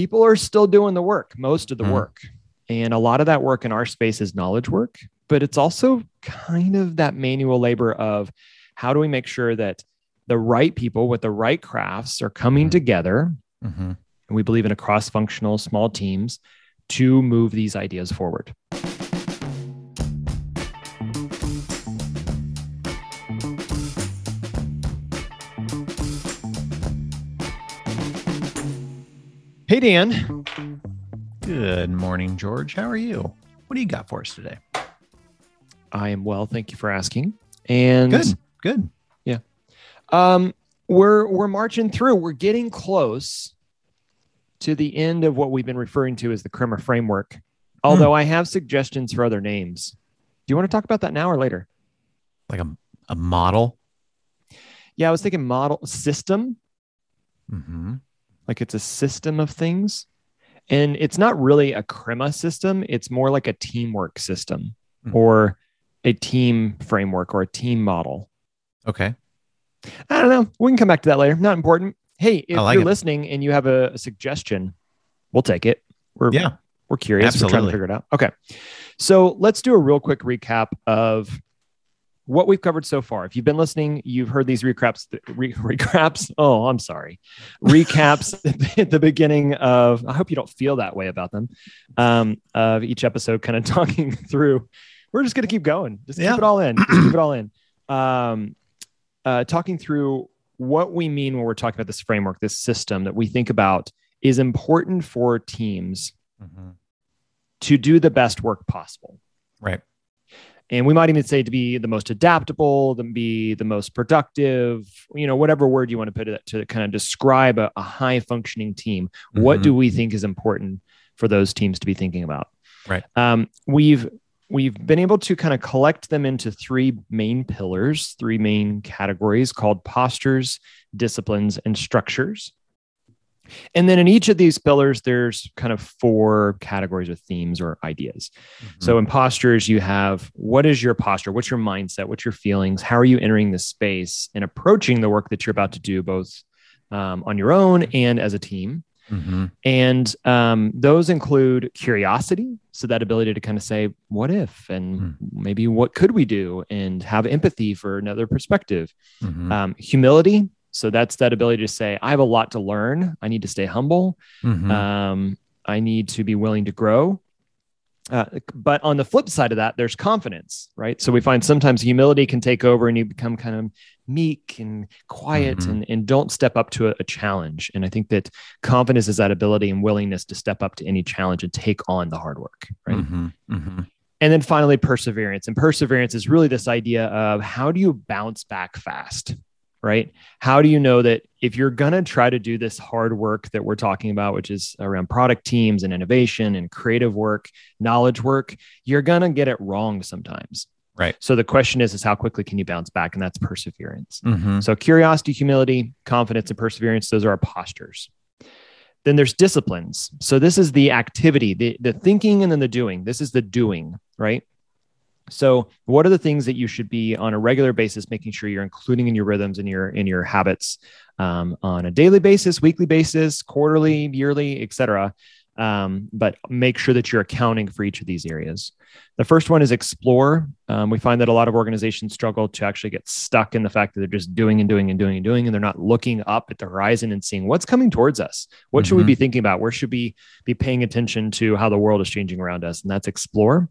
people are still doing the work, most of the Mhm. work. And a lot of that work in our space is knowledge work, but it's also kind of that manual labor of how do we make sure that the right people with the right crafts are coming Mhm. together. Mhm. And we believe in a cross functional small teams to move these ideas forward. Hey, Dan. Good morning, George. How are you? What do you got for us today? I am well. Thank you for asking. And Good. Good. Yeah. Um, we're we're marching through. We're getting close to the end of what we've been referring to as the Kremer framework. Although I have suggestions for other names. Do you want to talk about that now or later? Like a, a model. Yeah, I was thinking model system, Mm-hmm. Like it's a system of things. And it's not really a crema system, it's more like a teamwork system Mhm. or a team framework or a team model. Okay. I don't know. We can come back to that later. Not important. Hey, if like you're it. listening and you have a, a suggestion, we'll take it. We're Yeah. we're curious. We're trying to Absolutely. figure it out. Okay. So let's do a real quick recap of what we've covered so far. If you've been listening, you've heard these recaps. Re, recaps. Oh, I'm sorry. Recaps at the beginning of. I hope you don't feel that way about them. Um, of each episode, kind of talking through. We're just gonna keep going. Just Yeah. keep it all in. Just keep it all in. Um, uh, talking through what we mean when we're talking about this framework, this system that we think about is important for teams Mhm. to do the best work possible. Right. And we might even say to be the most adaptable, to be the most productive, you know, whatever word you want to put it to kind of describe a, a high functioning team. What Mhm. do we think is important for those teams to be thinking about? Right. Um, we've we've been able to kind of collect them into three main pillars, three main categories called postures, disciplines, and structures. And then in each of these pillars, there's kind of four categories of themes or ideas. So in postures, you have what is your posture? What's your mindset? What's your feelings? How are you entering the space and approaching the work that you're about to do, both um, on your own and as a team? Mhm. And um, those include curiosity. So that ability to kind of say, what if? And maybe what could we do? And have empathy for another perspective. Mhm. Um, humility. So that's that ability to say, I have a lot to learn. I need to stay humble. Mhm. Um, I need to be willing to grow. Uh, but on the flip side of that, there's confidence, right? So we find sometimes humility can take over and you become kind of meek and quiet Mhm. and, and don't step up to a, a challenge. And I think that confidence is that ability and willingness to step up to any challenge and take on the hard work, right? Mhm. Mhm. And then finally, perseverance. And perseverance is really this idea of how do you bounce back fast, right? How do you know that if you're going to try to do this hard work that we're talking about, which is around product teams and innovation and creative work, knowledge work, you're going to get it wrong sometimes. Right. So the question is, is how quickly can you bounce back? And that's perseverance. Mhm. So curiosity, humility, confidence, and perseverance, those are our postures. Then there's disciplines. So this is the activity, the, the thinking and then the doing. This is the doing, right? So what are the things that you should be on a regular basis making sure you're including in your rhythms and your in your habits um, on a daily basis, weekly basis, quarterly, yearly, et cetera. Um, but make sure that you're accounting for each of these areas. The first one is explore. Um, we find that a lot of organizations struggle to actually get stuck in the fact that they're just doing and doing and doing and doing, and they're not looking up at the horizon and seeing what's coming towards us. What should we Mhm. be thinking about? Where should we be paying attention to how the world is changing around us? And that's explore.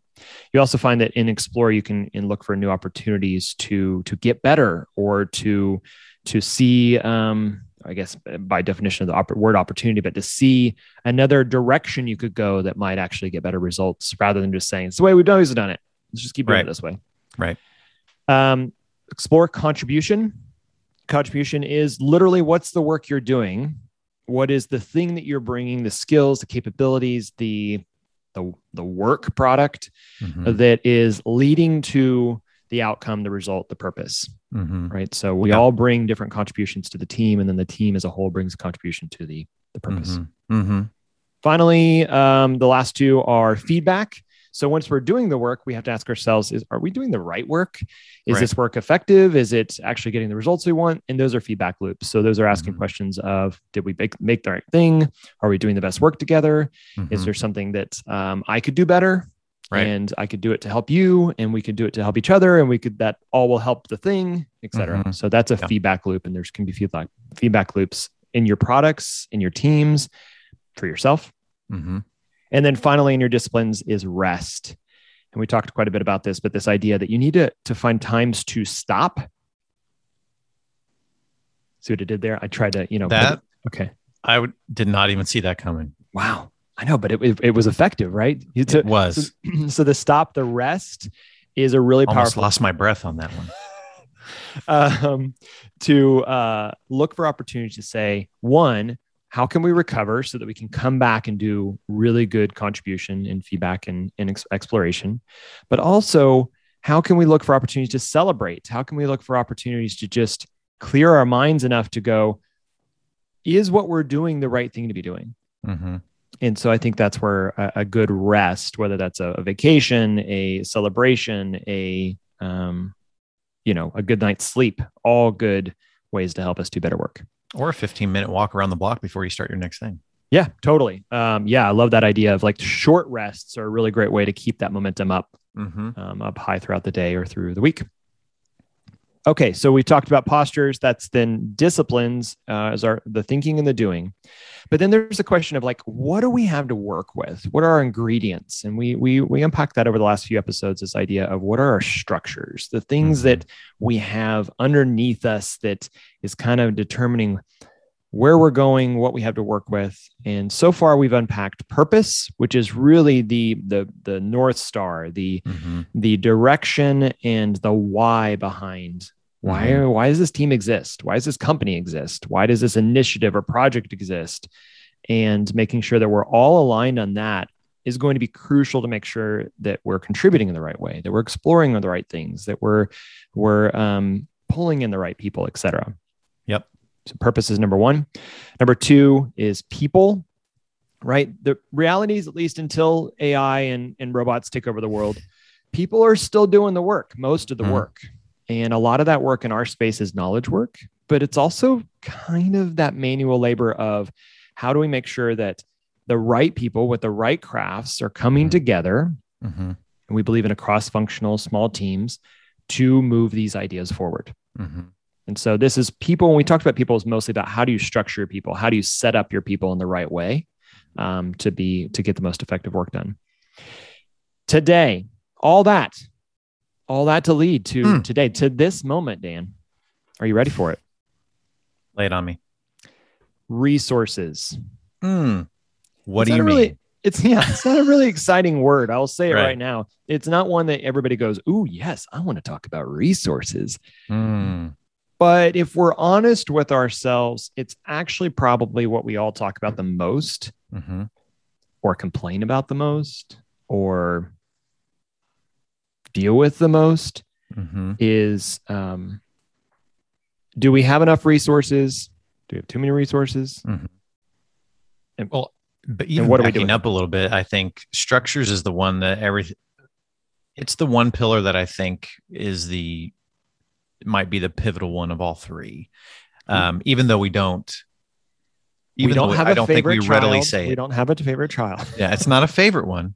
You also find that in explore, you can in look for new opportunities to to get better or to to see. Um, I guess by definition of the opp- word opportunity, but to see another direction you could go that might actually get better results rather than just saying it's the way we've always done it. Let's just keep doing Right. it this way. Right. Um, explore contribution. Contribution is literally what's the work you're doing. What is the thing that you're bringing? The skills, the capabilities, the the the work product Mhm. that is leading to the outcome, the result, the purpose Mhm. right? So we Yeah. all bring different contributions to the team, and then the team as a whole brings a contribution to the the purpose. Mhm. Mhm. Finally, um, the last two are feedback. So once we're doing the work, we have to ask ourselves: Is are we doing the right work? Is Right. this work effective? Is it actually getting the results we want? And those are feedback loops. So those are asking Mhm. questions of: Did we make, make the right thing? Are we doing the best work together? Is Mhm. there something that um, I could do better? Right. And I could do it to help you, and we could do it to help each other, and we could that all will help the thing, etc. Mhm. So that's a Yeah. feedback loop, and there's can be feedback feedback loops in your products, in your teams, for yourself, Mhm. and then finally in your disciplines is rest. And we talked quite a bit about this, but this idea that you need to to find times to stop. See what I did there? I tried to, you know, That okay. I would, did not even see that coming. Wow. I know, but it, it, it was effective, right? You It was so, so the stop, the rest is a really almost powerful lost my breath on that one. um, to uh, look for opportunities to say, one, how can we recover so that we can come back and do really good contribution and feedback and, and ex- exploration? But also, how can we look for opportunities to celebrate? How can we look for opportunities to just clear our minds enough to go, is what we're doing the right thing to be doing? hmm And so I think that's where a, a good rest, whether that's a, a vacation, a celebration, a um, you know, a good night's sleep, all good ways to help us do better work. Or a 15 minute walk around the block before you start your next thing. Yeah, totally. Um, yeah, I love that idea of like short rests are a really great way to keep that momentum up, hmm um, up high throughout the day or through the week. Okay, so we talked about postures. That's then disciplines uh, as our the thinking and the doing. But then there's a question of like, what do we have to work with? What are our ingredients? And we we we unpacked that over the last few episodes. This idea of what are our structures, the things Mhm. that we have underneath us that is kind of determining where we're going, what we have to work with. And so far, we've unpacked purpose, which is really the the the north star, the hmm the direction and the why behind why why does this team exist? Why does this company exist? Why does this initiative or project exist? And making sure that we're all aligned on that is going to be crucial to make sure that we're contributing in the right way that we're exploring the right things that we're we're um, pulling in the right people etc Yep. So purpose is number one. Number two is people right? The reality is at least until ai and, and robots take over the world people are still doing the work most of the Mhm. work. And a lot of that work in our space is knowledge work but it's also kind of that manual labor of how do we make sure that the right people with the right crafts are coming Mhm. together hmm and we believe in a cross-functional small teams to move these ideas forward. Hmm and so this is people. When we talked about people, is mostly about how do you structure your people, how do you set up your people in the right way um, to be to get the most effective work done. Today, all that, all that to lead to Hmm. today, to this moment. Dan, are you ready for it? Lay it on me. Resources. Hmm. What It's do you really- mean? It's yeah, it's not a really exciting word. I'll say it Right. right now. It's not one that everybody goes, "Ooh, yes, I want to talk about resources." Hmm. But if we're honest with ourselves, it's actually probably what we all talk about the most hmm or complain about the most or deal with the most hmm is um, do we have enough resources? Do we have too many resources? And Well, but even what are we backing doing? up a little bit, I think structures is the one that every. It's the one pillar that I think is the might be the pivotal one of all three. Um, even though we don't, even we don't have I a don't think favorite we readily child. say We it. don't have a favorite child. Yeah, it's not a favorite one,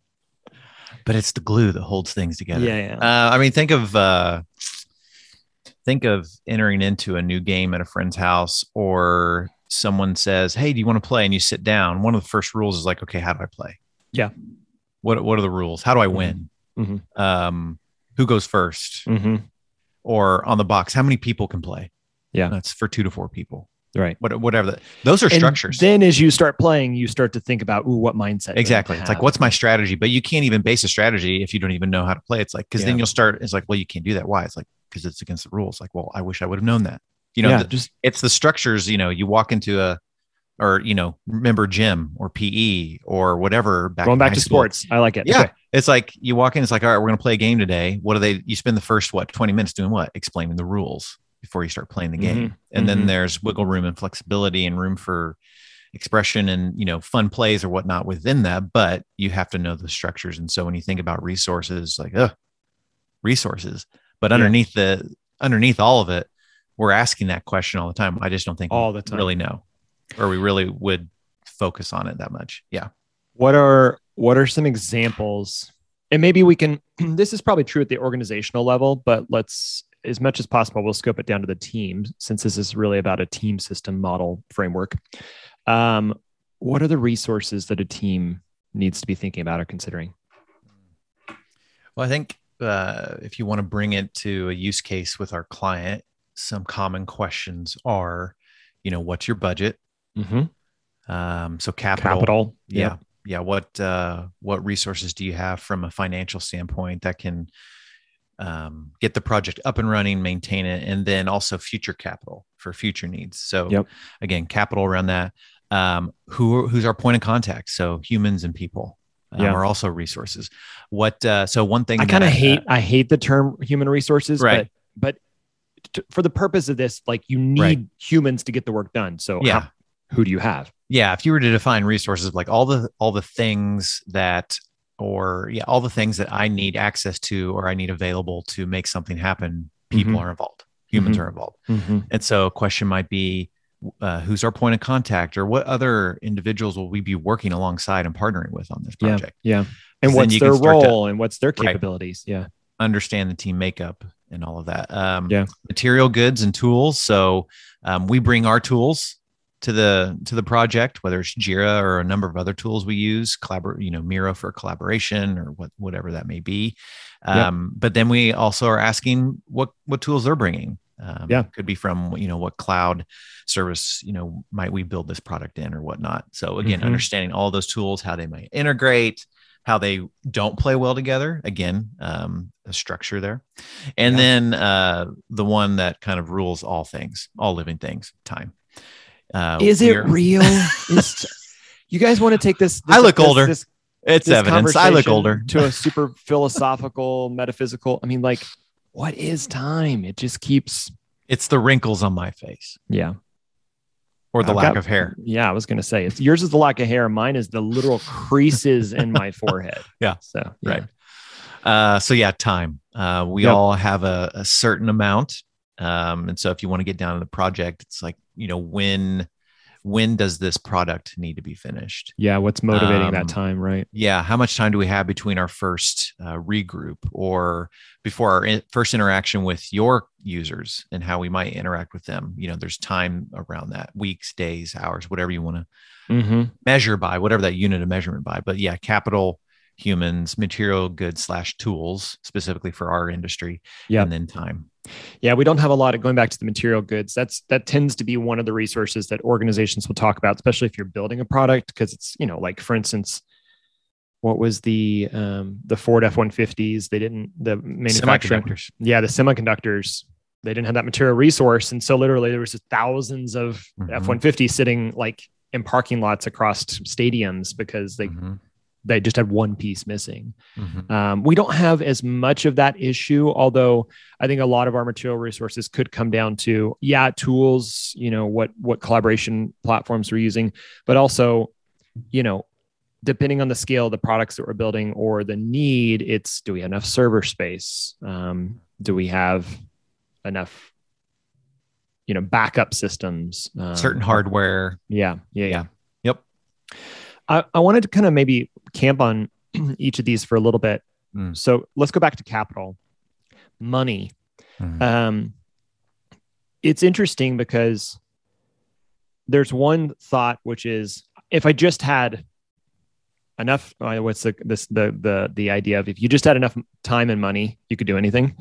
but it's the glue that holds things together. Yeah, yeah. Uh, I mean, think of uh, think of entering into a new game at a friend's house, or someone says, "Hey, do you want to play?" And you sit down. One of the first rules is like, "Okay, how do I play?" Yeah. What What are the rules? How do I win? Mhm. Um, who goes 1st hmm Or on the box, how many people can play? Yeah. that's for two to four people. Right. What, whatever. That, those are And structures. then as you start playing, you start to think about, ooh, what mindset? Exactly. It's like, what's my strategy? But you can't even base a strategy if you don't even know how to play. It's like, because then you'll start, it's like, well, you can't do that. Why? It's like, because it's against the rules. Like, well, I wish I would have known that. You know, yeah, the- just it's the structures, you know, you walk into a, or, you know, remember gym or PE or whatever. Back going back to school. sports. I like it. Yeah. Okay. It's like you walk in, it's like, all right, we're going to play a game today. What do they, you spend the first, what, 20 minutes doing what? Explaining the rules before you start playing the game. And Mhm. then there's wiggle room and flexibility and room for, expression and you know fun plays or whatnot within that but you have to know the structures and so when you think about resources like uh resources but Yeah. underneath the underneath all of it we're asking that question all the time i just don't think All the time. really know or we really would focus on it that much. Yeah. What are what are some examples? And maybe we can this is probably true at the organizational level but let's as much as possible we'll scope it down to the team since this is really about a team system model framework. Um, what are the resources that a team needs to be thinking about or considering? Well, I think uh, if you want to bring it to a use case with our client, some common questions are, you know, what's your budget? Mm-hmm. Um, so capital, capital yeah, yeah. What uh, what resources do you have from a financial standpoint that can um, get the project up and running, maintain it, and then also future capital for future needs. So Yep. again, capital around that. Um, who who's our point of contact? So humans and people. Um, Yeah. are also resources. What uh, so one thing i kind of uh, hate i hate the term human resources Right. but but t- for the purpose of this like you need Right. humans to get the work done so yeah how- who do you have yeah if you were to define resources like all the all the things that or yeah all the things that i need access to or i need available to make something happen people Mhm. are involved humans Mhm. are involved and so a question might be uh, who's our point of contact or what other individuals will we be working alongside and partnering with on this project Yeah. then And what's their start to- role and what's their Right. capabilities? Yeah. understand the team makeup and all of that. Um, Yeah. Material goods and tools. So um, we bring our tools to the to the project, whether it's Jira or a number of other tools we use, collaborate, you know, Miro for collaboration or what whatever that may be. Yeah. Um, But then we also are asking what what tools they're bringing. Um, Yeah. could be from you know what cloud service you know might we build this product in or whatnot. So again, Mhm. understanding all those tools, how they might integrate, how they don't play well together. Again, um, a structure there. And Yeah. then uh, the one that kind of rules all things, all living things, time. Uh, Is it are- real? Is, you guys want to take this? I look this- older. This, It's this evidence. I look older. to a super philosophical, metaphysical. I mean, like, what is time? It just keeps. It's the wrinkles on my face Yeah. or the I've lack got- of hair. Yeah, I was gonna say it's yours is the lack of hair. Mine is the literal creases in my forehead. Yeah. So yeah. Right. Uh, so yeah, time. Uh, we Yep. all have a, a certain amount. Um, and so if you want to get down to the project, it's like, you know, when when does this product need to be finished? Yeah. What's motivating Um, that time? Right. Yeah, how much time do we have between our first uh, regroup or before our in- first interaction with your users and how we might interact with them? You know, there's time around that weeks, days, hours, whatever you want to Mm-hmm. measure by, whatever that unit of measurement by. But yeah, capital, humans, material goods slash tools, specifically for our industry, Yep. and then time. Yeah, we don't have a lot of going back to the material goods. That's that tends to be one of the resources that organizations will talk about, especially if you're building a product, because it's you know like for instance, what was the um, the Ford F one fifties? They didn't the manufacturing. Semiconductors. Yeah, the semiconductors. They didn't have that material resource, and so literally there was thousands of Mhm. F one fifties sitting like in parking lots across stadiums because they Mhm, they just had one piece missing. mhm. Um, we don't have as much of that issue, although I think a lot of our material resources could come down to yeah, tools, you know, what what collaboration platforms we're using, but also, you know, depending on the scale of the products that we're building or the need, it's do we have enough server space? Um, do we have enough, you know, backup systems? Um, Certain hardware. yeah, yeah, yeah. Yep. I, I wanted to kind of maybe camp on each of these for a little bit. Mm. So let's go back to capital, money. Mhm. Um, it's interesting because there's one thought which is if I just had enough, uh, what's the this the the the idea of if you just had enough time and money, you could do anything.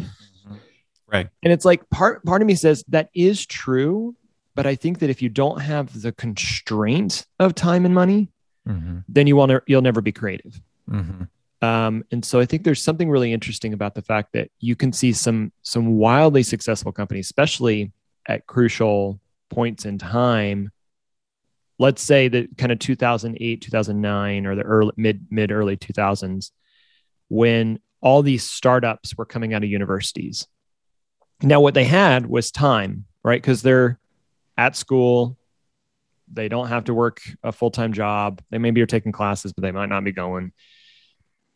Right. And it's like part part of me says that is true, but I think that if you don't have the constraint of time and money, Mhm, then you will ne- you'll never be creative. mhm. Um, and so I think there's something really interesting about the fact that you can see some some wildly successful companies, especially at crucial points in time. Let's say that kind of 2008, 2009, or the early mid mid early 2000s, when all these startups were coming out of universities. Now, what they had was time, right? Because they're at school, they don't have to work a full-time job. They maybe are taking classes but they might not be going.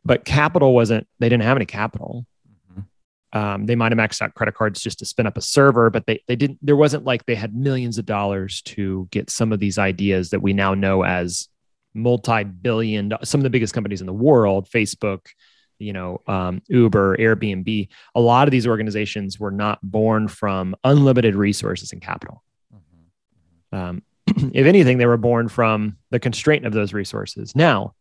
But capital wasn't they didn't have any capital. Mhm. um, they might have maxed out credit cards just to spin up a server but they, they didn't there wasn't like they had millions of dollars to get some of these ideas that we now know as multi-billion some of the biggest companies in the world facebook you know um, uber airbnb. A lot of these organizations were not born from unlimited resources and capital. Mhm. um, if anything, they were born from the constraint of those resources. Now,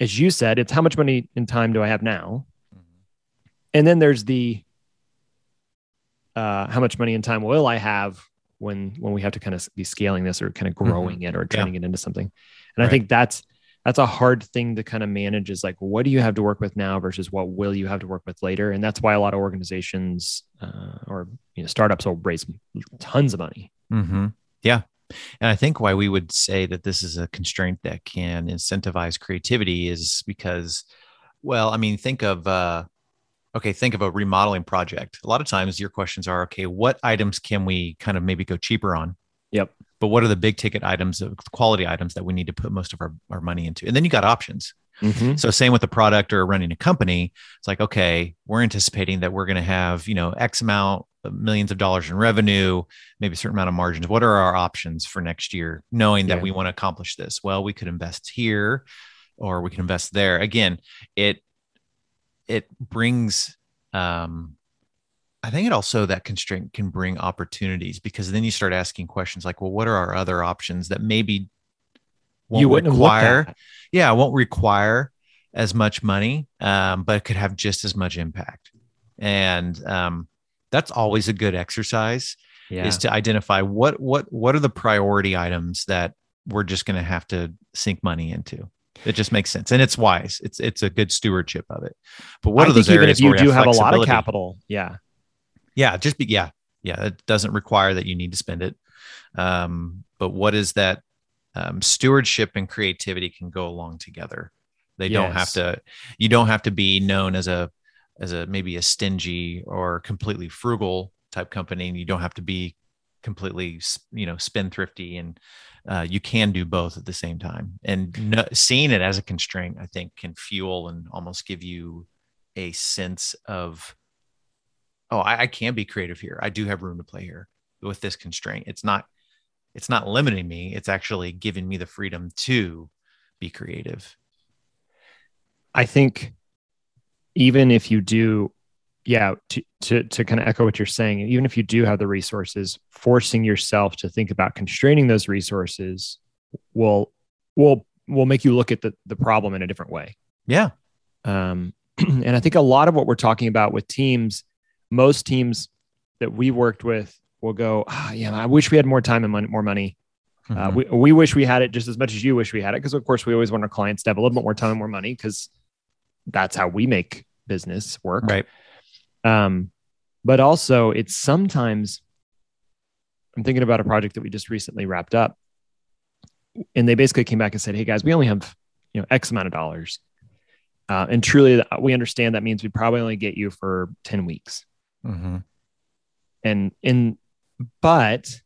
as you said, it's how much money and time do I have now? Mhm. And then there's the uh, how much money and time will I have when when we have to kind of be scaling this or kind of growing it or turning it into something. And I think that's that's a hard thing to kind of manage is like what do you have to work with now versus what will you have to work with later and that's why a lot of organizations uh, or you know startups will raise tons of money hmm Yeah. And I think why we would say that this is a constraint that can incentivize creativity is because, well, I mean, think of, uh, okay, think of a remodeling project. A lot of times your questions are, okay, what items can we kind of maybe go cheaper on? Yep. But what are the big ticket items, of quality items that we need to put most of our, our money into? And then you got options. So same with a product or running a company. It's like, okay, we're anticipating that we're going to have, you know, X amount millions of dollars in revenue, maybe a certain amount of margins. What are our options for next year, knowing that Yeah. we want to accomplish this? Well, we could invest here or we can invest there. Again, it it brings um I think it also that constraint can bring opportunities because then you start asking questions like, well, what are our other options that maybe won't you wouldn't require have looked at. yeah, won't require as much money, um, but it could have just as much impact. And um, that's always a good exercise Yeah. is to identify what what what are the priority items that we're just going to have to sink money into. It just makes sense, and it's wise. It's it's a good stewardship of it. But what I are those even areas if you do have a lot of capital, yeah, Yeah, just be yeah, yeah. It doesn't require that you need to spend it. Um, but what is that um, stewardship and creativity can go along together. They don't have to. You don't have to be known as a as a maybe a stingy or completely frugal type company, and you don't have to be completely you know spendthrifty and uh, you can do both at the same time. And no, seeing it as a constraint i think can fuel and almost give you a sense of oh I, I can be creative here. I do have room to play here with this constraint. It's not it's not limiting me. It's actually giving me the freedom to be creative. I think even if you do, yeah, to to to kind of echo what you're saying, even if you do have the resources, forcing yourself to think about constraining those resources will will will make you look at the the problem in a different way. yeah Um, and I think a lot of what we're talking about with teams, most teams that we worked with will go, ah, yeah, I wish we had more time and money, more money. Uh, Mhm. we, we wish we had it just as much as you wish we had it. Because of course we always want our clients to have a little bit more time and more money because that's how we make business work. right Um, but also it's sometimes I'm thinking about a project that we just recently wrapped up. And they basically came back and said, Hey guys, we only have, you know, X amount of dollars. Uh, and truly we understand that means we probably only get you for 10 weeks. hmm And in, but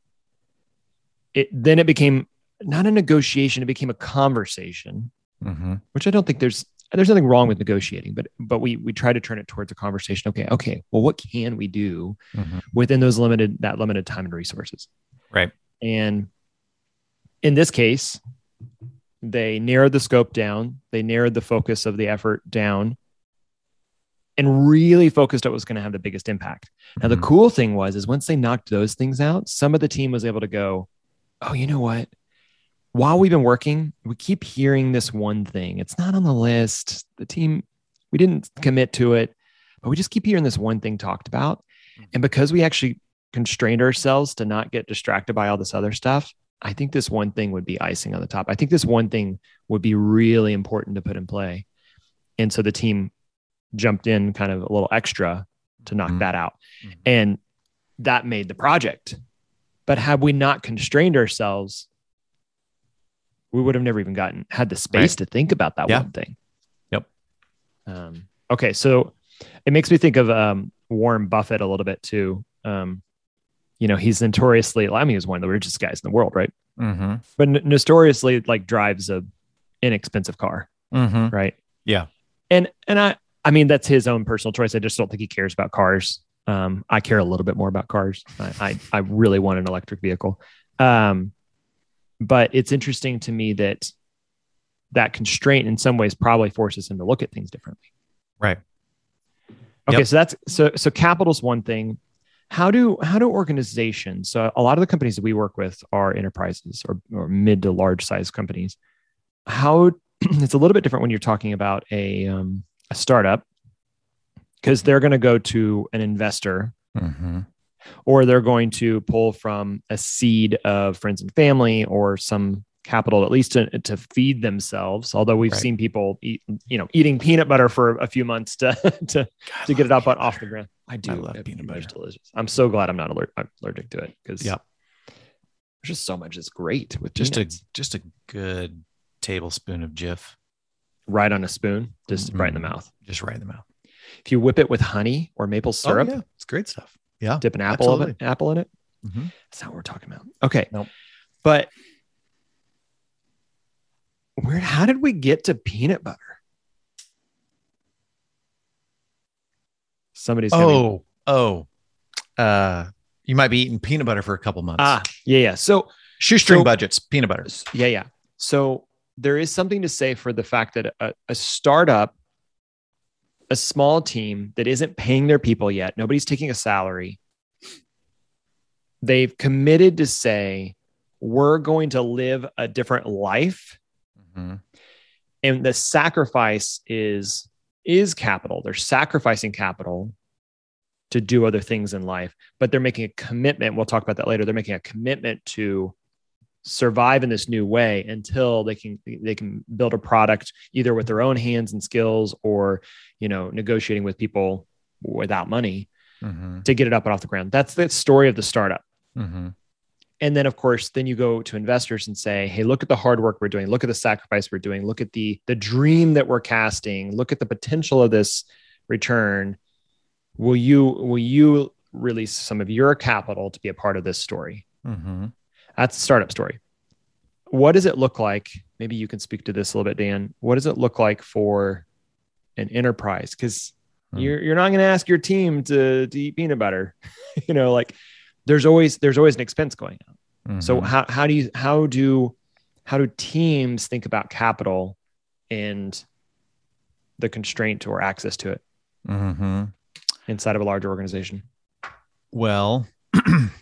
it, then it became not a negotiation, it became a conversation hmm which I don't think there's there's nothing wrong with negotiating, but but we we try to turn it towards a conversation. Okay, okay, well, what can we do hmm within those limited that limited time and resources? Right. And in this case, they narrowed the scope down, they narrowed the focus of the effort down, and really focused on what was going to have the biggest impact. Now, the Mhm. cool thing was is once they knocked those things out, some of the team was able to go, oh, you know what? While we've been working, we keep hearing this one thing. It's not on the list. The team, we didn't commit to it, but we just keep hearing this one thing talked about. And because we actually constrained ourselves to not get distracted by all this other stuff, I think this one thing would be icing on the top. I think this one thing would be really important to put in play. And so the team jumped in kind of a little extra to knock Mhm. that out. Mhm. And that made the project. But had we not constrained ourselves, we would have never even gotten had the space to think about that Yeah. one thing. Yep. Um, okay, so it makes me think of um, Warren Buffett a little bit too. Um, you know, he's notoriously, I mean, he's one of the richest guys in the world, right? Mm-hmm. but n- notoriously like drives a inexpensive car, Mm-hmm. right? Yeah. And and I I mean that's his own personal choice. I just don't think he cares about cars. Um, I care a little bit more about cars. I I, I really want an electric vehicle. Um, but it's interesting to me that that constraint in some ways probably forces him to look at things differently. Right. Okay, Yep. so that's so so capital's one thing. How do how do organizations? So a lot of the companies that we work with are enterprises or, or mid to large size companies. How it's a little bit different when you're talking about a um, a startup because they're going to go to an investor Mm-hmm. Or they're going to pull from a seed of friends and family or some capital at least to, to feed themselves although we've Right. seen people eat you know eating peanut butter for a few months to to, to get it up on, off the ground i do I love peanut it's butter. delicious i'm so glad i'm not aller- I'm allergic to it because yeah there's just so much that's great with Just peanuts. a just a good tablespoon of Jif, right on a spoon just right in the Mhm. mouth just right in the mouth. if you whip it with honey or maple syrup Oh, yeah. It's great stuff. Yeah. dip an apple of it, apple in it Mhm. That's not what we're talking about. Okay. Nope. But where how did we get to peanut butter? Somebody's Oh, oh. Uh, you might be eating peanut butter for a couple months. ah yeah yeah so shoestring so- budgets, peanut butter. yeah yeah so there is something to say for the fact that a, a startup a small team that isn't paying their people yet nobody's taking a salary they've committed to say we're going to live a different life. Mhm. and the sacrifice is is capital. They're sacrificing capital to do other things in life but they're making a commitment. We'll talk about that later. They're making a commitment to survive in this new way until they can they can build a product either with their own hands and skills or you know negotiating with people without money Mhm. to get it up and off the ground. That's the story of the startup. Mhm. and then of course then you go to investors and say hey look at the hard work we're doing. Look at the sacrifice we're doing. Look at the the dream that we're casting. Look at the potential of this return. Will you will you release some of your capital to be a part of this story? Mhm. That's the startup story what does it look like maybe you can speak to this a little bit dan what does it look like for an enterprise because Hmm. you're, you're not going to ask your team to, to eat peanut butter you know like there's always there's always an expense going on so Mhm. how how do you how do how do teams think about capital and the constraint or access to it Mhm. inside of a larger organization? Well,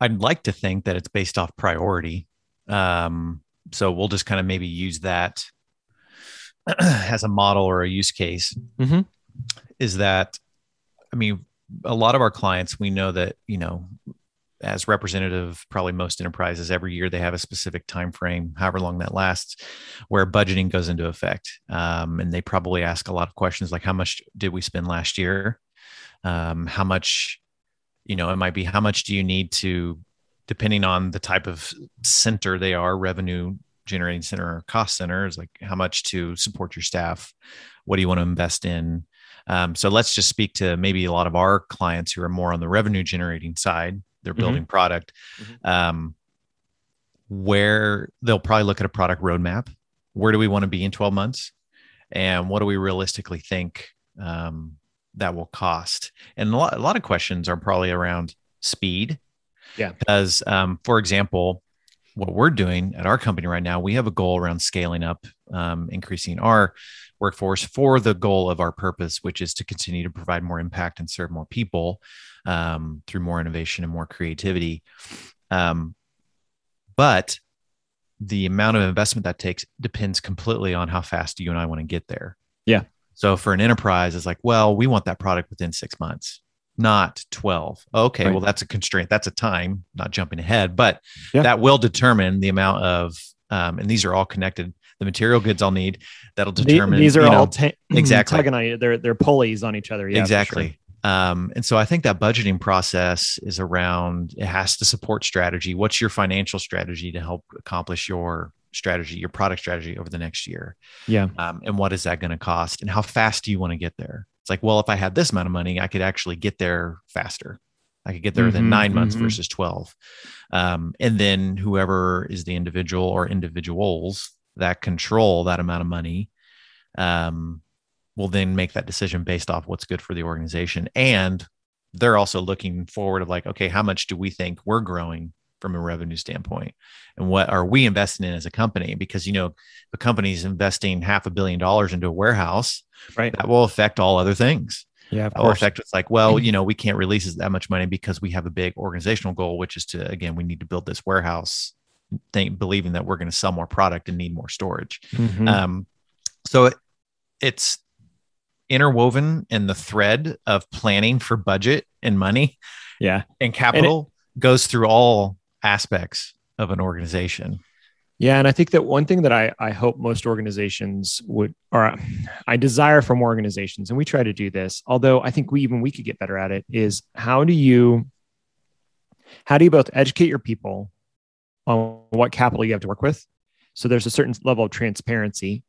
I'd like to think that it's based off priority. Um, so we'll just kind of maybe use that as a model or a use case. Mhm. Is that, I mean, a lot of our clients, we know that, you know, as representative, probably most enterprises every year they have a specific time frame, however long that lasts, where budgeting goes into effect. Um, and they probably ask a lot of questions like, how much did we spend last year? um, how much you know it might be how much do you need to depending on the type of center they are revenue generating center or cost center is like how much to support your staff. What do you want to invest in? Um, so let's just speak to maybe a lot of our clients who are more on the revenue generating side they're Mhm. building product. Mhm. um, where they'll probably look at a product roadmap. Where do we want to be in 12 months? And what do we realistically think um, that will cost and a lot, a lot of questions are probably around speed Yeah. because um, for example what we're doing at our company right now we have a goal around scaling up um, increasing our workforce for the goal of our purpose which is to continue to provide more impact and serve more people um, through more innovation and more creativity um, but the amount of investment that takes depends completely on how fast you and I want to get there. Yeah. So for an enterprise, it's like, well, we want that product within six months, not 12. Okay. Right. Well, that's a constraint. That's a time, not jumping ahead, but Yeah. that will determine the amount of, um, and these are all connected, the material goods I'll need that'll determine. these are you know, all ta- exactly. tugging on you. They're they're pulleys on each other. Yeah, exactly. Um, and so I think that budgeting process is around it has to support strategy. What's your financial strategy to help accomplish your strategy, your product strategy over the next year? Yeah. Um, and what is that going to cost? And how fast do you want to get there? It's like, well, if I had this amount of money, I could actually get there faster. I could get there within Mhm, nine months versus 12. Um, and then whoever is the individual or individuals that control that amount of money um, will then make that decision based off what's good for the organization. And they're also looking forward of like, okay, how much do we think we're growing from a revenue standpoint? And what are we investing in as a company? Because, you know, the company's investing half a billion dollars into a warehouse, Right. that will affect all other things. Yeah. That will affect it's like, well, you know, we can't release that much money because we have a big organizational goal, which is to, again, we need to build this warehouse, think, believing that we're going to sell more product and need more storage. Mhm. Um, so it, it's interwoven in the thread of planning for budget and money yeah. and capital goes through all aspects of an organization. Yeah, and I think that one thing that I, I hope most organizations would, or I desire from organizations, and we try to do this, although I think we even we could get better at it, is how do you, how do you both educate your people on what capital you have to work with, so there's a certain level of transparency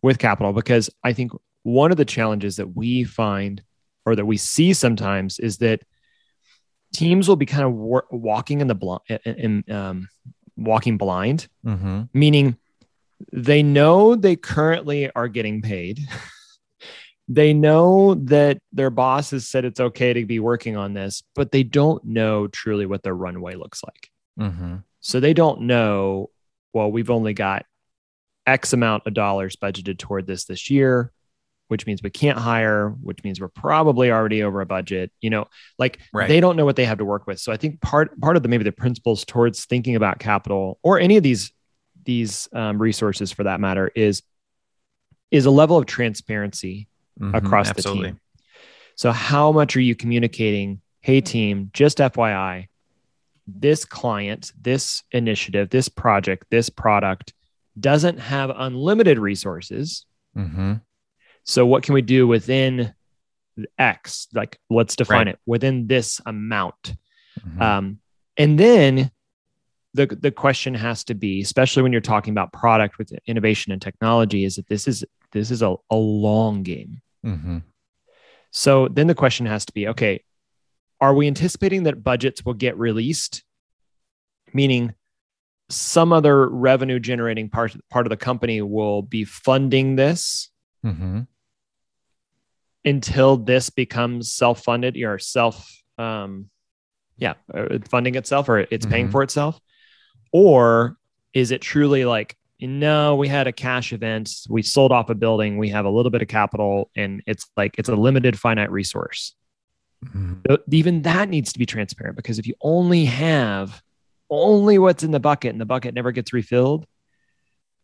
with capital, because I think one of the challenges that we find or that we see sometimes is that teams will be kind of wor- walking in the blind, in, um, walking blind Mm-hmm. meaning they know they currently are getting paid. they know that their boss has said it's okay to be working on this, but they don't know truly what their runway looks like. Mm-hmm. So they don't know, well, we've only got X amount of dollars budgeted toward this this year, which means we can't hire, which means we're probably already over a budget. You know, like Right. they don't know what they have to work with. So I think part part of the maybe the principles towards thinking about capital or any of these these um, resources for that matter is is a level of transparency Mhm. across Absolutely. the team. So how much are you communicating? Hey team, just FYI, this client, this initiative, this project, this product doesn't have unlimited resources. Mm-hmm. So what can we do within X? Like let's define Right. it within this amount. Mhm. Um, and then the the question has to be, especially when you're talking about product with innovation and technology, is that this is this is a, a long game. Mhm. So then the question has to be, okay, are we anticipating that budgets will get released? Meaning some other revenue generating part, part of the company will be funding this Mhm. Until this becomes self-funded or self um yeah uh, funding itself or it's paying Mhm. for itself or is it truly like no we had a cash event we sold off a building we have a little bit of capital and it's like it's a limited finite resource Mhm. Th- even that needs to be transparent because if you only have only what's in the bucket and the bucket never gets refilled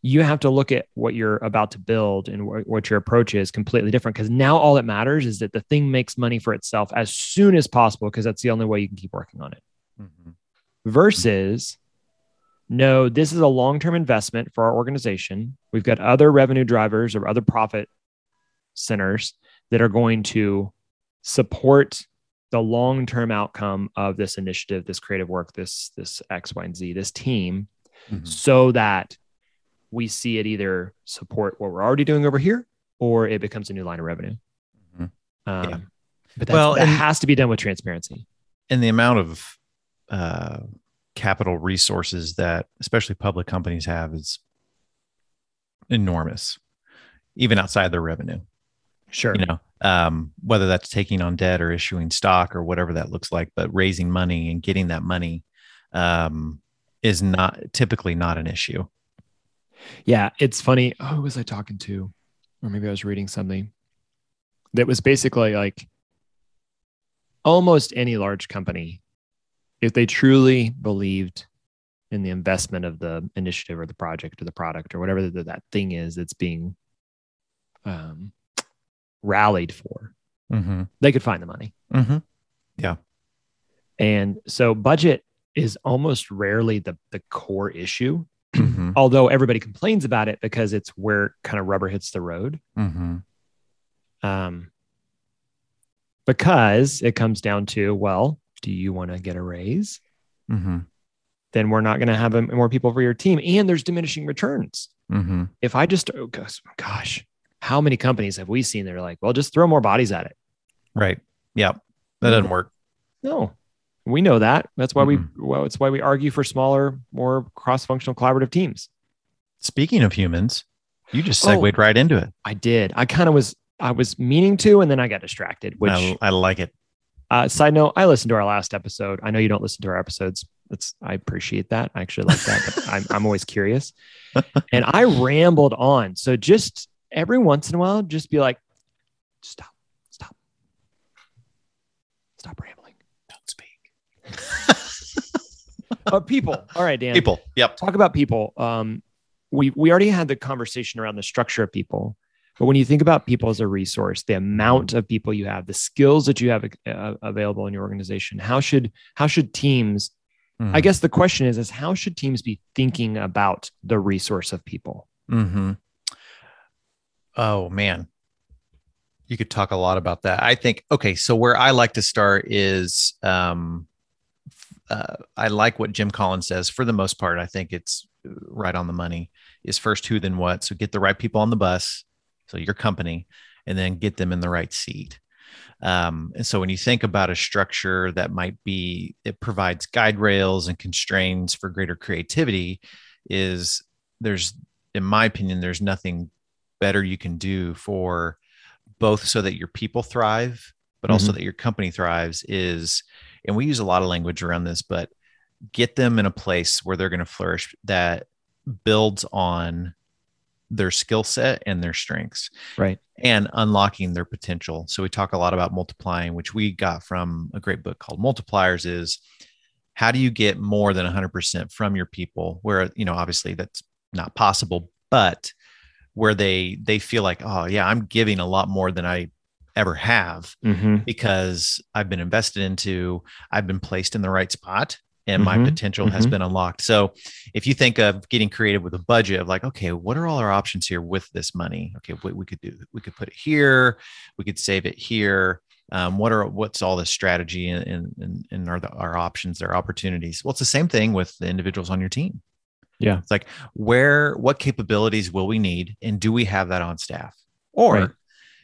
you have to look at what you're about to build and wh- what your approach is completely different because now all that matters is that the thing makes money for itself as soon as possible because that's the only way you can keep working on it Mhm. versus no this is a long-term investment for our organization we've got other revenue drivers or other profit centers that are going to support the long-term outcome of this initiative this creative work this this x y and z this team Mhm. so that we see it either support what we're already doing over here or it becomes a new line of revenue. Mhm. um, Yeah. but that's, Well, it has to be done with transparency. and the amount of uh, capital resources that especially public companies have is enormous even outside their revenue. Sure. You know um, whether that's taking on debt or issuing stock or whatever that looks like but raising money and getting that money um, is not typically not an issue Yeah, it's funny. Oh, who was I talking to? Or maybe I was reading something that was basically like almost any large company, if they truly believed in the investment of the initiative or the project or the product or whatever that, that thing is that's being um, rallied for, mm-hmm. they could find the money. Mm-hmm. And so budget is almost rarely the, the core issue, Mm-hmm. although everybody complains about it because it's where kind of rubber hits the road. Mm-hmm. um, because it comes down to well do you want to get a raise Mm-hmm. then we're not going to have um, more people for your team and there's diminishing returns Mm-hmm. if i just oh gosh, gosh how many companies have we seen that are like well just throw more bodies at it right yeah that doesn't work no We know that. That's why Mhm. we well, it's why we argue for smaller, more cross-functional collaborative teams. Speaking of humans, you just Oh. segued right into it. I did. I kind of was I was meaning to, and then I got distracted. Which I, I like it. uh, side note, I listened to our last episode. I know you don't listen to our episodes. That's I appreciate that. I actually like that, but I'm I'm always curious. And I rambled on. So just every once in a while, just be like, stop, stop, stop rambling. Uh, people. All right, Dan. People. Yep. talk about people. Um, we we already had the conversation around the structure of people, but when you think about people as a resource, the amount of people you have, the skills that you have uh, available in your organization, how should how should teams? Mm-hmm. I guess the question is is how should teams be thinking about the resource of people? hmm Oh man, you could talk a lot about that. I think okay, so where I like to start is um, uh, I like what Jim Collins says. For the most part, I think it's right on the money. Is first who, then what. So get the right people on the bus, so your company, and then get them in the right seat. Um, and so when you think about a structure that might be, it provides guide rails and constraints for greater creativity. Is there's, in my opinion, there's nothing better you can do for both so that your people thrive, but also that your company thrives. Is and we use a lot of language around this, but get them in a place where they're going to flourish that builds on their skill set and their strengths Right. and unlocking their potential. So we talk a lot about multiplying, which we got from a great book called Multipliers is how do you get more than 100% from your people where you know obviously that's not possible, but where they they feel like, "Oh, yeah, I'm giving a lot more than I ever have." Mm-hmm. because I've been invested into, I've been placed in the right spot and my Mhm, potential has mhm. been unlocked. So if you think of getting creative with a budget of like, okay, what are all our options here with this money? Okay, what we could do, we could put it here, we could save it here. Um, what are what's all the strategy and and, and, and are the, our options, their opportunities? Well, it's the same thing with the individuals on your team. Yeah. It's like where what capabilities will we need and do we have that on staff? Or Right.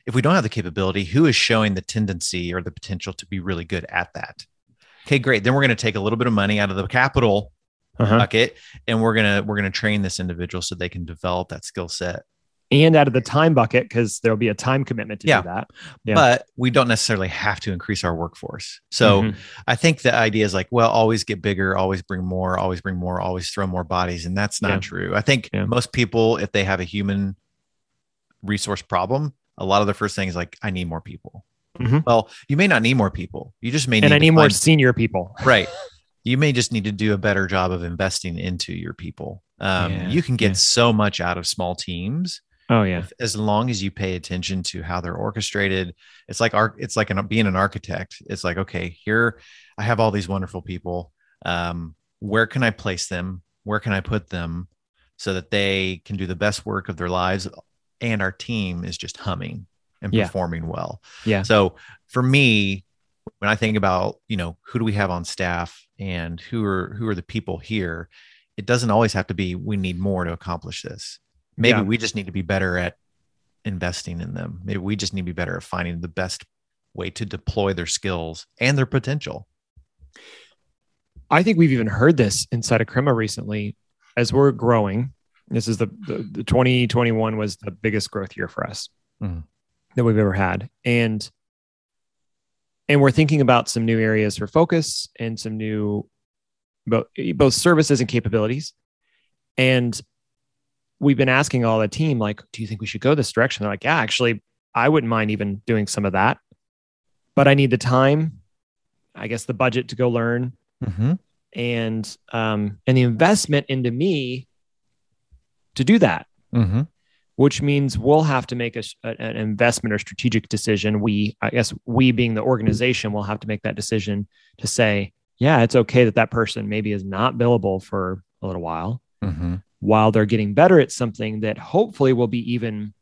If we don't have the capability, who is showing the tendency or the potential to be really good at that? Okay, great. Then we're going to take a little bit of money out of the capital Uh-huh. bucket and we're going to we're going to train this individual so they can develop that skill set. And out of the time bucket, because there'll be a time commitment to Yeah. do that. Yeah. But we don't necessarily have to increase our workforce. So Mhm. I think the idea is like, well, always get bigger, always bring more, always bring more, always throw more bodies. And that's not Yeah. true. I think most people, if they have a human resource problem, a lot of the first thing is like, I need more people. Mhm. Well, you may not need more people. You just may need I need more find- senior people. right. You may just need to do a better job of investing into your people. Um, Yeah, you can get yeah. so much out of small teams Oh yeah. if- as long as you pay attention to how they're orchestrated it's like art it's like an, being an architect it's like okay here i have all these wonderful people um, where can i place them where can i put them so that they can do the best work of their lives and our team is just humming and Yeah. performing well Yeah. so for me when i think about you know who do we have on staff and who are who are the people here it doesn't always have to be we need more to accomplish this maybe Yeah. we just need to be better at investing in them maybe we just need to be better at finding the best way to deploy their skills and their potential I think we've even heard this inside of Crema recently as we're growing. This is the, the, the 2021 was the biggest growth year for us Mhm. that we've ever had. And and we're thinking about some new areas for focus and some new both, both services and capabilities. And we've been asking all the team, like, do you think we should go this direction? They're like, yeah, actually, I wouldn't mind even doing some of that. But I need the time, I guess the budget to go learn mm-hmm. and um, and the investment into me to do that, Mm-hmm. which means we'll have to make a, an investment or strategic decision. We, I guess, we being the organization, will have to make that decision to say, yeah, it's okay that that person maybe is not billable for a little while Mm-hmm. while they're getting better at something that hopefully will be even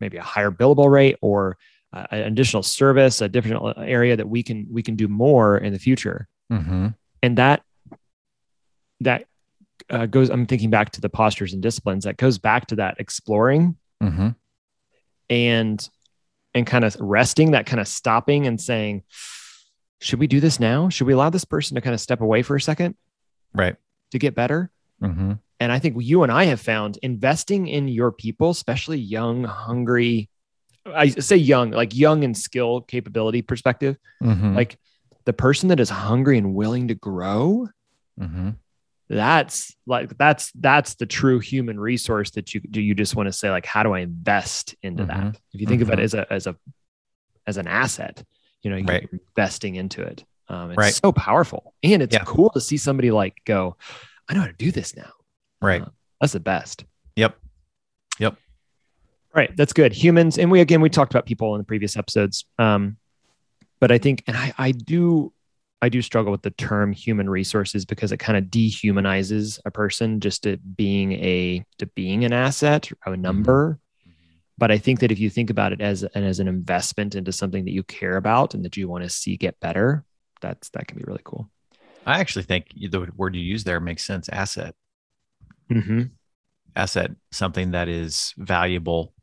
maybe a higher billable rate or uh, an additional service, a different area that we can we can do more in the future. Mm-hmm. and that that uh, goes i'm thinking back to the postures and disciplines that goes back to that exploring Mm-hmm. and and kind of resting that kind of stopping and saying should we do this now? Should we allow this person to kind of step away for a second Right. to get better? Mm-hmm. And I think you and I have found investing in your people, especially young, hungry, I say young, like young and skill capability perspective, Mm-hmm. like the person that is hungry and willing to grow, mm-hmm. That's like that's that's the true human resource that you do you just want to say like how do I invest into that? Mhm. If you think of it Mhm. as a as a as an asset, you know, you're investing into it. Um, it's Right. so powerful. And it's Yeah. cool to see somebody like go, I know how to do this now. Right. Uh, that's the best. Yep. Yep. Right. That's good. Humans, and we again we talked about people in the previous episodes. Um, but I think, and I, I do, I do struggle with the term human resources because it kind of dehumanizes a person just to being a to being an asset or a number. But I think that if you think about it as and as an investment into something that you care about and that you want to see get better, that's that can be really cool. I actually think the word you use there makes sense. Asset. Mm-hmm. Asset. Something that is valuable.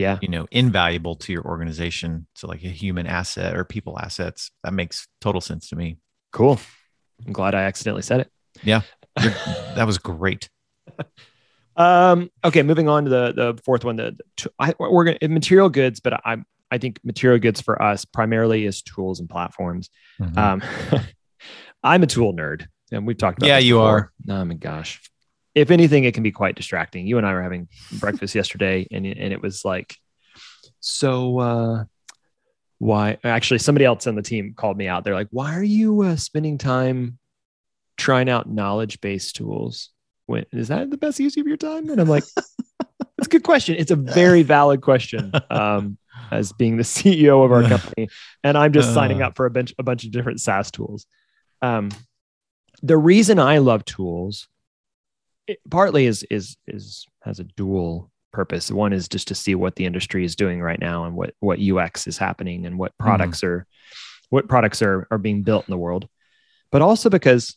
Yeah. You know, invaluable to your organization. So like a human asset or people assets. That makes total sense to me. Cool. I'm glad I accidentally said it. You're- that was great. Um, okay, moving on to the the fourth one. The, the I, we're gonna material goods, but I I think material goods for us primarily is tools and platforms. Mhm. Um, I'm a tool nerd, and we've talked about. Yeah, you before. Oh my gosh! If anything, it can be quite distracting. You and I were having breakfast yesterday, and it- and it was like, so uh, why? Actually, somebody else on the team called me out. They're like, why are you uh, spending time trying out knowledge based tools? When is that the best use of your time? And I'm like, it's a good question. It's a very valid question. Um, as being the CEO of our company, and I'm just signing Uh. up for a bunch a bunch of different SaaS tools. Um, the reason I love tools, it partly is is is has a dual purpose. One is just to see what the industry is doing right now and what what UX is happening and what products are what products are are being built in the world, but also because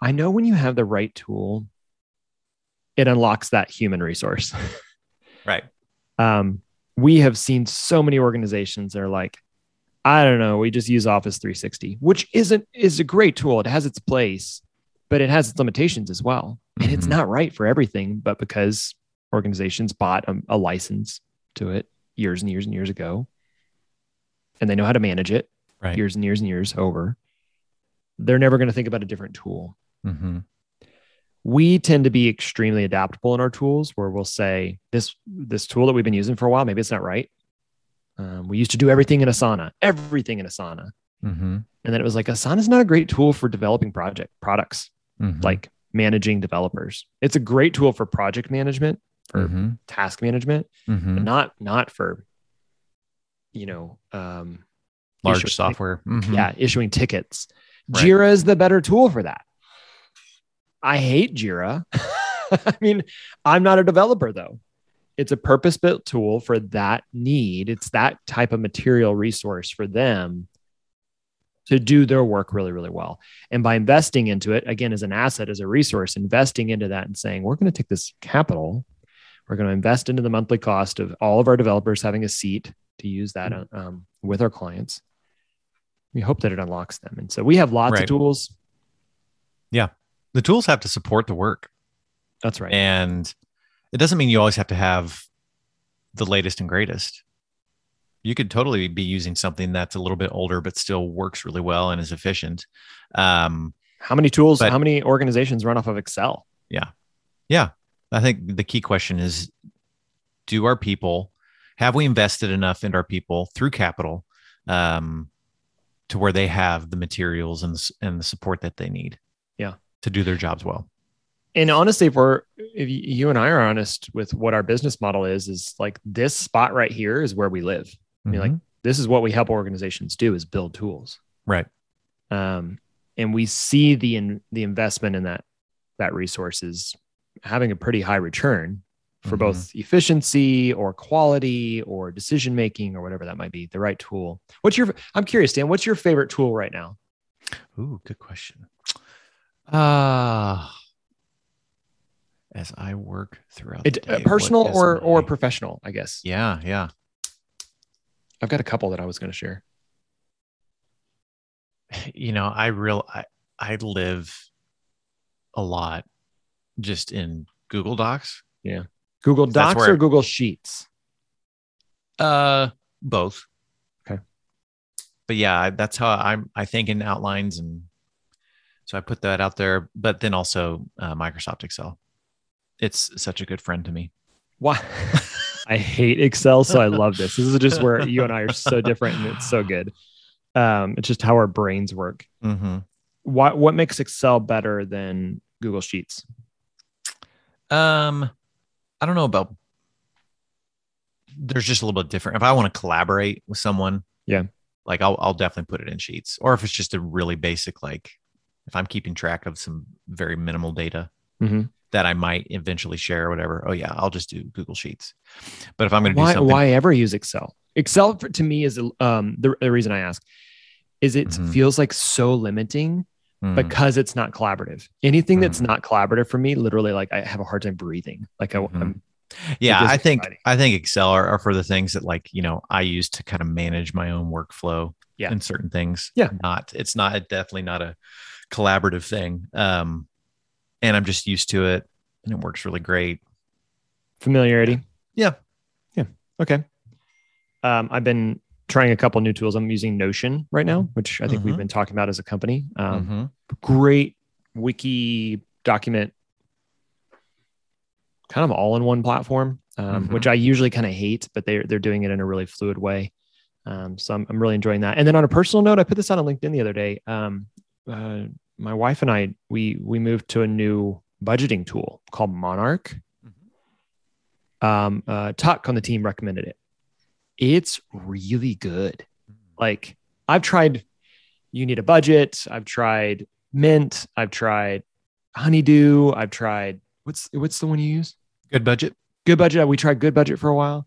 I know when you have the right tool, it unlocks that human resource. right. um, we have seen so many organizations that are like, I don't know, we just use Office 360, which isn't is a great tool. It has its place, but it has its limitations as well. And it's Mhm. not right for everything, but because organizations bought a, a license to it years and years and years ago, and they know how to manage it Right. years and years and years over, they're never going to think about a different tool Mm-hmm. we tend to be extremely adaptable in our tools where we'll say this this tool that we've been using for a while maybe it's not right um, we used to do everything in asana everything in asana Mm-hmm. and then it was like asana is not a great tool for developing project products Mm-hmm. like managing developers it's a great tool for project management for mm-hmm. task management Mm-hmm. but not not for you know um, large issuing- software. Mhm. yeah issuing tickets Right. jira is the better tool for that i hate jira i mean i'm not a developer though it's a purpose built tool for that need it's that type of material resource for them to do their work really really well and by investing into it again as an asset as a resource investing into that and saying we're going to take this capital we're going to invest into the monthly cost of all of our developers having a seat to use that um, with our clients we hope that it unlocks them. And so we have lots Right. of tools. Yeah. The tools have to support the work. That's right. And it doesn't mean you always have to have the latest and greatest. You could totally be using something that's a little bit older, but still works really well and is efficient. Um, how many tools, but- how many organizations run off of Excel? yeah, Yeah. I think the key question is do our people, have we invested enough in our people through capital um, to where they have the materials and the, and the support that they need? Yeah. To do their jobs well. And honestly, if we're, if you, you and I are honest with what our business model is, is like this spot right here is where we live. I mean, like Mhm. this is what we help organizations do is build tools. right. Um, and we see the, in, the investment in that, that resource is having a pretty high return for Mhm. both efficiency or quality or decision making or whatever that might be the right tool what's your i'm curious dan what's your favorite tool right now Ooh, good question. Uh as I work throughout it, the uh, day, personal or or professional i guess yeah, yeah. I've got a couple that i was going to share you know, I real I, I live a lot just in Google Docs. Yeah. Google Docs where- or Google Sheets? Uh, both. Okay. But yeah, I- that's how I'm. I think in outlines, and so I put that out there. But then also uh, Microsoft Excel. It's such a good friend to me. Why? I hate Excel, so I love this. This is just where you and I are so different, and it's so good. Um, it's just how our brains work. Mm-hmm. What what makes Excel better than Google Sheets? Um, I don't know about. There's just a little bit different. If I want to collaborate with someone, Yeah. like I'll I'll definitely put it in Sheets. Or if it's just a really basic, like if I'm keeping track of some very minimal data Mhm. That I might eventually share or whatever. Oh yeah, I'll just do Google Sheets. But if I'm going to do Why something, why ever use Excel? Excel for, to me is um the, the reason I ask is it Mhm. feels like so limiting Mm, because it's not collaborative. Anything that's Mhm. not collaborative for me, literally, like I have a hard time breathing. Like I, Mhm. I'm yeah, I think exciting. I think Excel are, are for the things that like you know I use to kind of manage my own workflow. Yeah. in certain things. Yeah. not it's not definitely not a collaborative thing. Um, and I'm just used to it, and it works really great. familiarity. Yeah. Yeah. Okay. Um, I've been trying a couple new tools. I'm using Notion right now, which I think we've Mhm. been talking about as a company. Um, Mhm. Great wiki document, kind of all in one platform, um, which I usually kind of hate, but they're they're doing it in a really fluid way. Um, so I'm, I'm really enjoying that. And then on a personal note, I put this out on LinkedIn the other day. Um, uh, my wife and I we we moved to a new budgeting tool called Monarch. Um, uh, Tuck on the team recommended it. It's really good. Like I've tried, you need a budget. I've tried Mint. I've tried Honeydue. I've tried what's what's the one you use? Good budget. Good budget. We tried Good Budget for a while,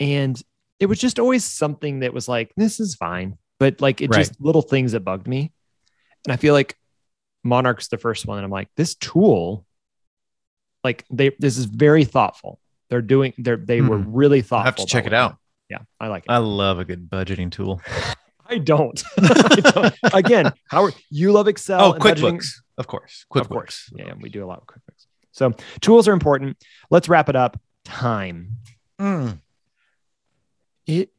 and it was just always something that was like, this is fine, but like it just little things that bugged me. And I feel like Monarch's the first one, and I'm like, this tool, like they, this is very thoughtful. They're doing, they're they were Hmm. really thoughtful. I'll have to check it out. Yeah, I like it. I love a good budgeting tool. I don't. I don't. Again, Howard, you love Excel. oh, budgeting. QuickBooks, of course. Of QuickBooks. course. Yeah, we do a lot of QuickBooks. So tools are important. Let's wrap it up. Time. Mm. It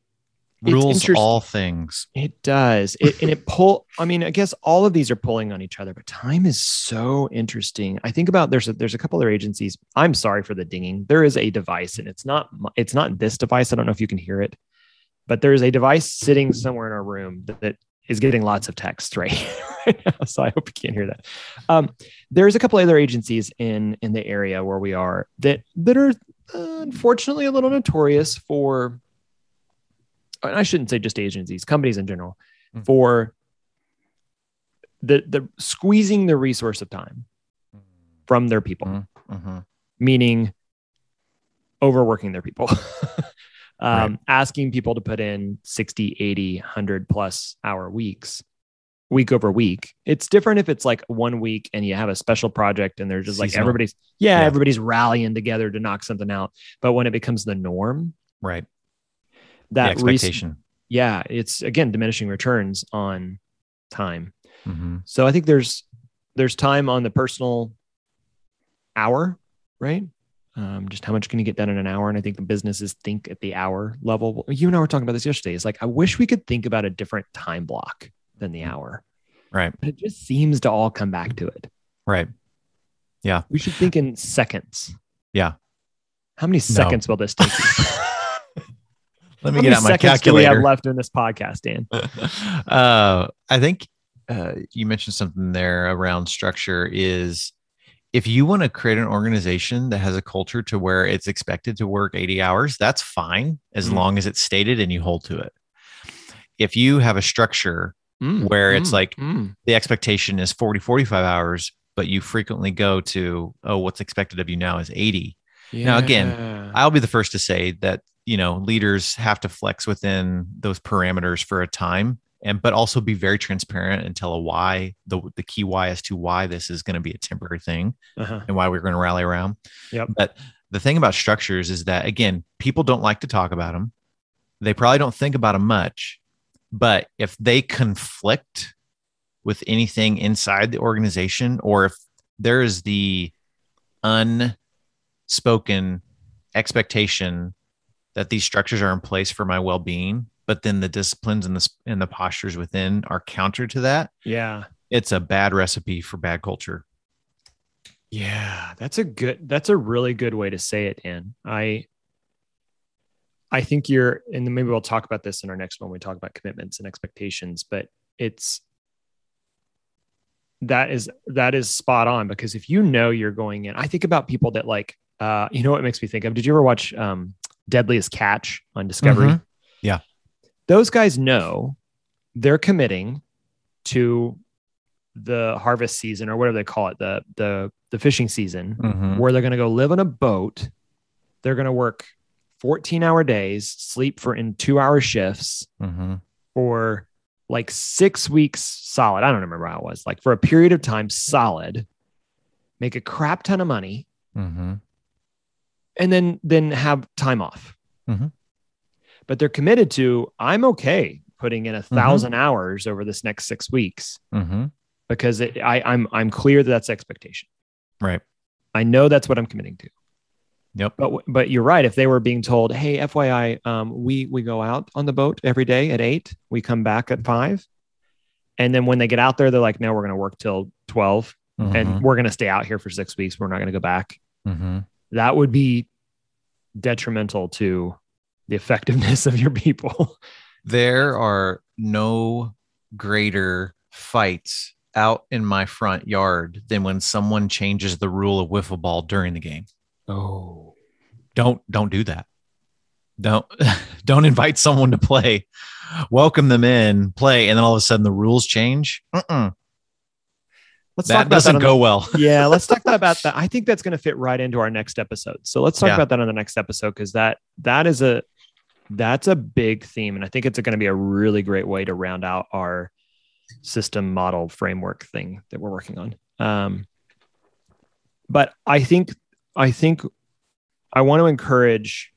Rules all things. it does. It and it pull. I mean, I guess all of these are pulling on each other, but time is so interesting. I think about there's a, there's a couple other agencies. I'm sorry for the dinging. There is a device, and it's not it's not this device. I don't know if you can hear it, but there is a device sitting somewhere in our room that, that is getting lots of text right, right now. So I hope you can't hear that. Um, there's a couple other agencies in in the area where we are that that are uh, unfortunately a little notorious for. And I shouldn't say just agencies, companies in general, Mhm. for the the squeezing the resource of time from their people, Mhm. Mhm. meaning overworking their people. um, Right. asking people to put in 60 80 100 plus hour weeks week over week it's different if it's like one week and you have a special project and they're just like Seasonal. everybody's yeah, Yeah. everybody's rallying together to knock something out but when it becomes the norm Right. That the expectation. yeah it's again diminishing returns on time. Mhm. so i think there's there's time on the personal hour right? Um, just how much can you get done in an hour? And i think the businesses think at the hour level. You and i were talking about this yesterday. It's like i wish we could think about a different time block than the hour. Right. but it just seems to all come back to it. Right. Yeah, we should think in seconds. Yeah. how many seconds will this take Let how me get out my seconds do we have left in this podcast dan uh, I think uh, you mentioned something there around structure is if you want to create an organization that has a culture to where it's expected to work 80 hours, that's fine as Mhm. long as it's stated and you hold to it. If you have a structure Mm, Where it's mm, like- mm. the expectation is 40, 45 hours, but you frequently go to, oh, what's expected of you now is 80. Now, again, I'll be the first to say that you know leaders have to flex within those parameters for a time, and but also be very transparent and tell a why the the key why as to why this is going to be a temporary thing uh-huh. and why we're going to rally around. Yep. But the thing about structures is that again, people don't like to talk about them. They probably don't think about them much, but if they conflict with anything inside the organization, or if there is the unspoken expectation that these structures are in place for my well-being, but then the disciplines and the and the postures within are counter to that. Yeah. It's a bad recipe for bad culture. Yeah, that's a good that's a really good way to say it, Dan. I I think you're and then maybe we'll talk about this in our next one when we talk about commitments and expectations, but it's that is that is spot on because if you know you're going in, I think about people that like uh you know what makes me think of did you ever watch um Deadliest Catch on Discovery? Mhm. Yeah. Those guys know they're committing to the harvest season or whatever they call it, the the the fishing season, Mhm. where they're going to go live on a boat. They're going to work 14 hour days, sleep for in two hour shifts Mhm. for like six weeks solid. I don't remember how it was, like for a period of time solid, make a crap ton of money, Mhm. And then then have time off. Mhm. But they're committed to I'm okay putting in a 1000 hours over this next six weeks Mhm. because it, I, I'm I'm clear that that's expectation. Right. I know that's what I'm committing to. Yep. But but you're right. If they were being told, "Hey, FYI, um, we we go out on the boat every day at eight. We come back at five, and then when they get out there, they're like, "No, we're going to work till 12 Mhm. and we're going to stay out here for six weeks. We're not going to go back." That would be detrimental to the effectiveness of your people. there are no greater fights out in my front yard than when someone changes the rule of wiffle ball during the game. Oh, Don't don't do that. Don't don't invite someone to play. Welcome them in, play, and then all of a sudden the rules change. Mm-mm. Let's talk That about doesn't that go the- well. yeah, let's talk about that. I think that's going to fit right into our next episode. So let's talk Yeah. about that on the next episode because that that is a that's a big theme, and I think it's going to be a really great way to round out our system model framework thing that we're working on. Um, but I think I think I want to encourage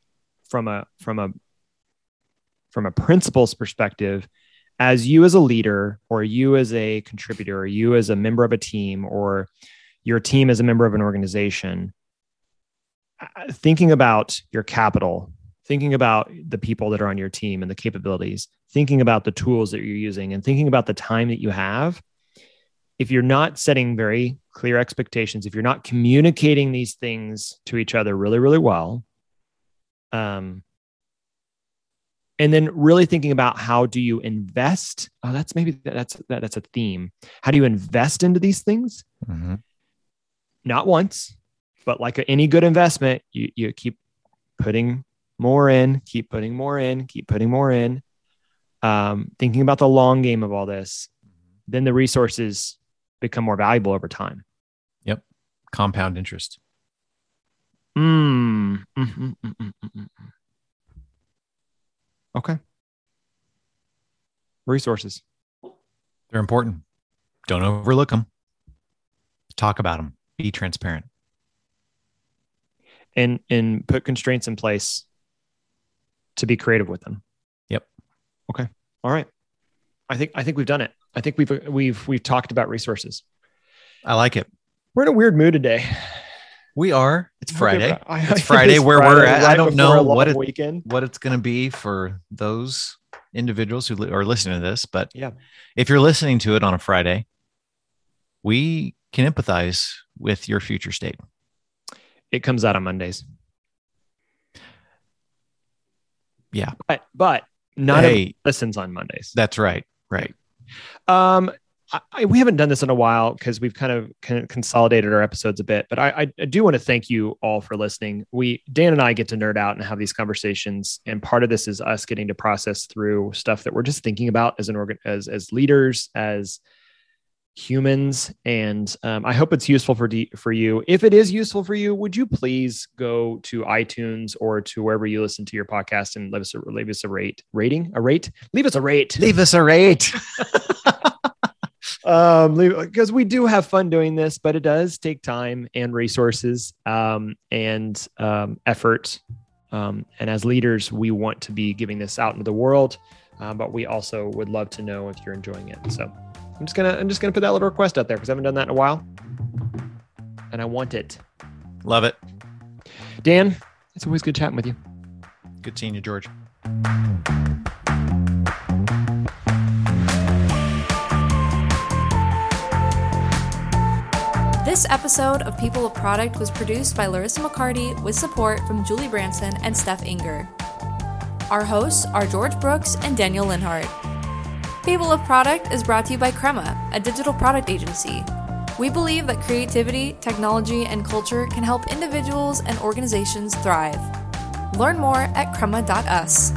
from a from a from a principles perspective as you as a leader or you as a contributor or you as a member of a team or your team as a member of an organization uh, thinking about your capital thinking about the people that are on your team and the capabilities thinking about the tools that you're using and thinking about the time that you have if you're not setting very clear expectations if you're not communicating these things to each other really really well um and then really thinking about how do you invest oh that's maybe that's that, that's a theme how do you invest into these things Mhm. not once but like any good investment you, you keep putting more in keep putting more in keep putting more in um, thinking about the long game of all this then the resources become more valuable over time yep Compound interest. Mm. Mhm, mm, mm, mm, mm, mm. Okay resources They're important. Don't overlook them. Talk about them. Be transparent. and and put constraints in place to be creative with them. Yep. Okay. All right. I think I think we've done it. I think we've we've we've talked about resources. I like it. We're in a weird mood today. We are. It's Friday. It's Friday where we're at. I don't know what it- weekend. What it's going to be for those individuals who are listening to this, but Yeah. if you're listening to it on a Friday, we can empathize with your future state. It comes out on Mondays. Yeah. But but not hey, listens on Mondays. that's right. Right. Um, I, we haven't done this in a while because we've kind of con- consolidated our episodes a bit. But I, I, I do want to thank you all for listening. We Dan and I get to nerd out and have these conversations, and part of this is us getting to process through stuff that we're just thinking about as an organ, as as leaders, as humans. And um, I hope it's useful for D- for you. If it is useful for you, would you please go to iTunes or to wherever you listen to your podcast and leave us a, leave us a rate rating a rate leave us a rate Leave us a rate. um because we do have fun doing this but it does take time and resources um and um effort um and as leaders we want to be giving this out into the world um, but we also would love to know if you're enjoying it so I'm just gonna I'm just gonna put that little request out there because I haven't done that in a while, and I want it. Love it. Dan, it's always good chatting with you. Good seeing you, George. This episode of People of Product was produced by Larissa McCarty with support from Julie Branson and Steph Inger. Our hosts are George Brooks and Daniel Linhart. People of Product is brought to you by Crema, a digital product agency. We believe that creativity, technology, and culture can help individuals and organizations thrive. Learn more at crema.us.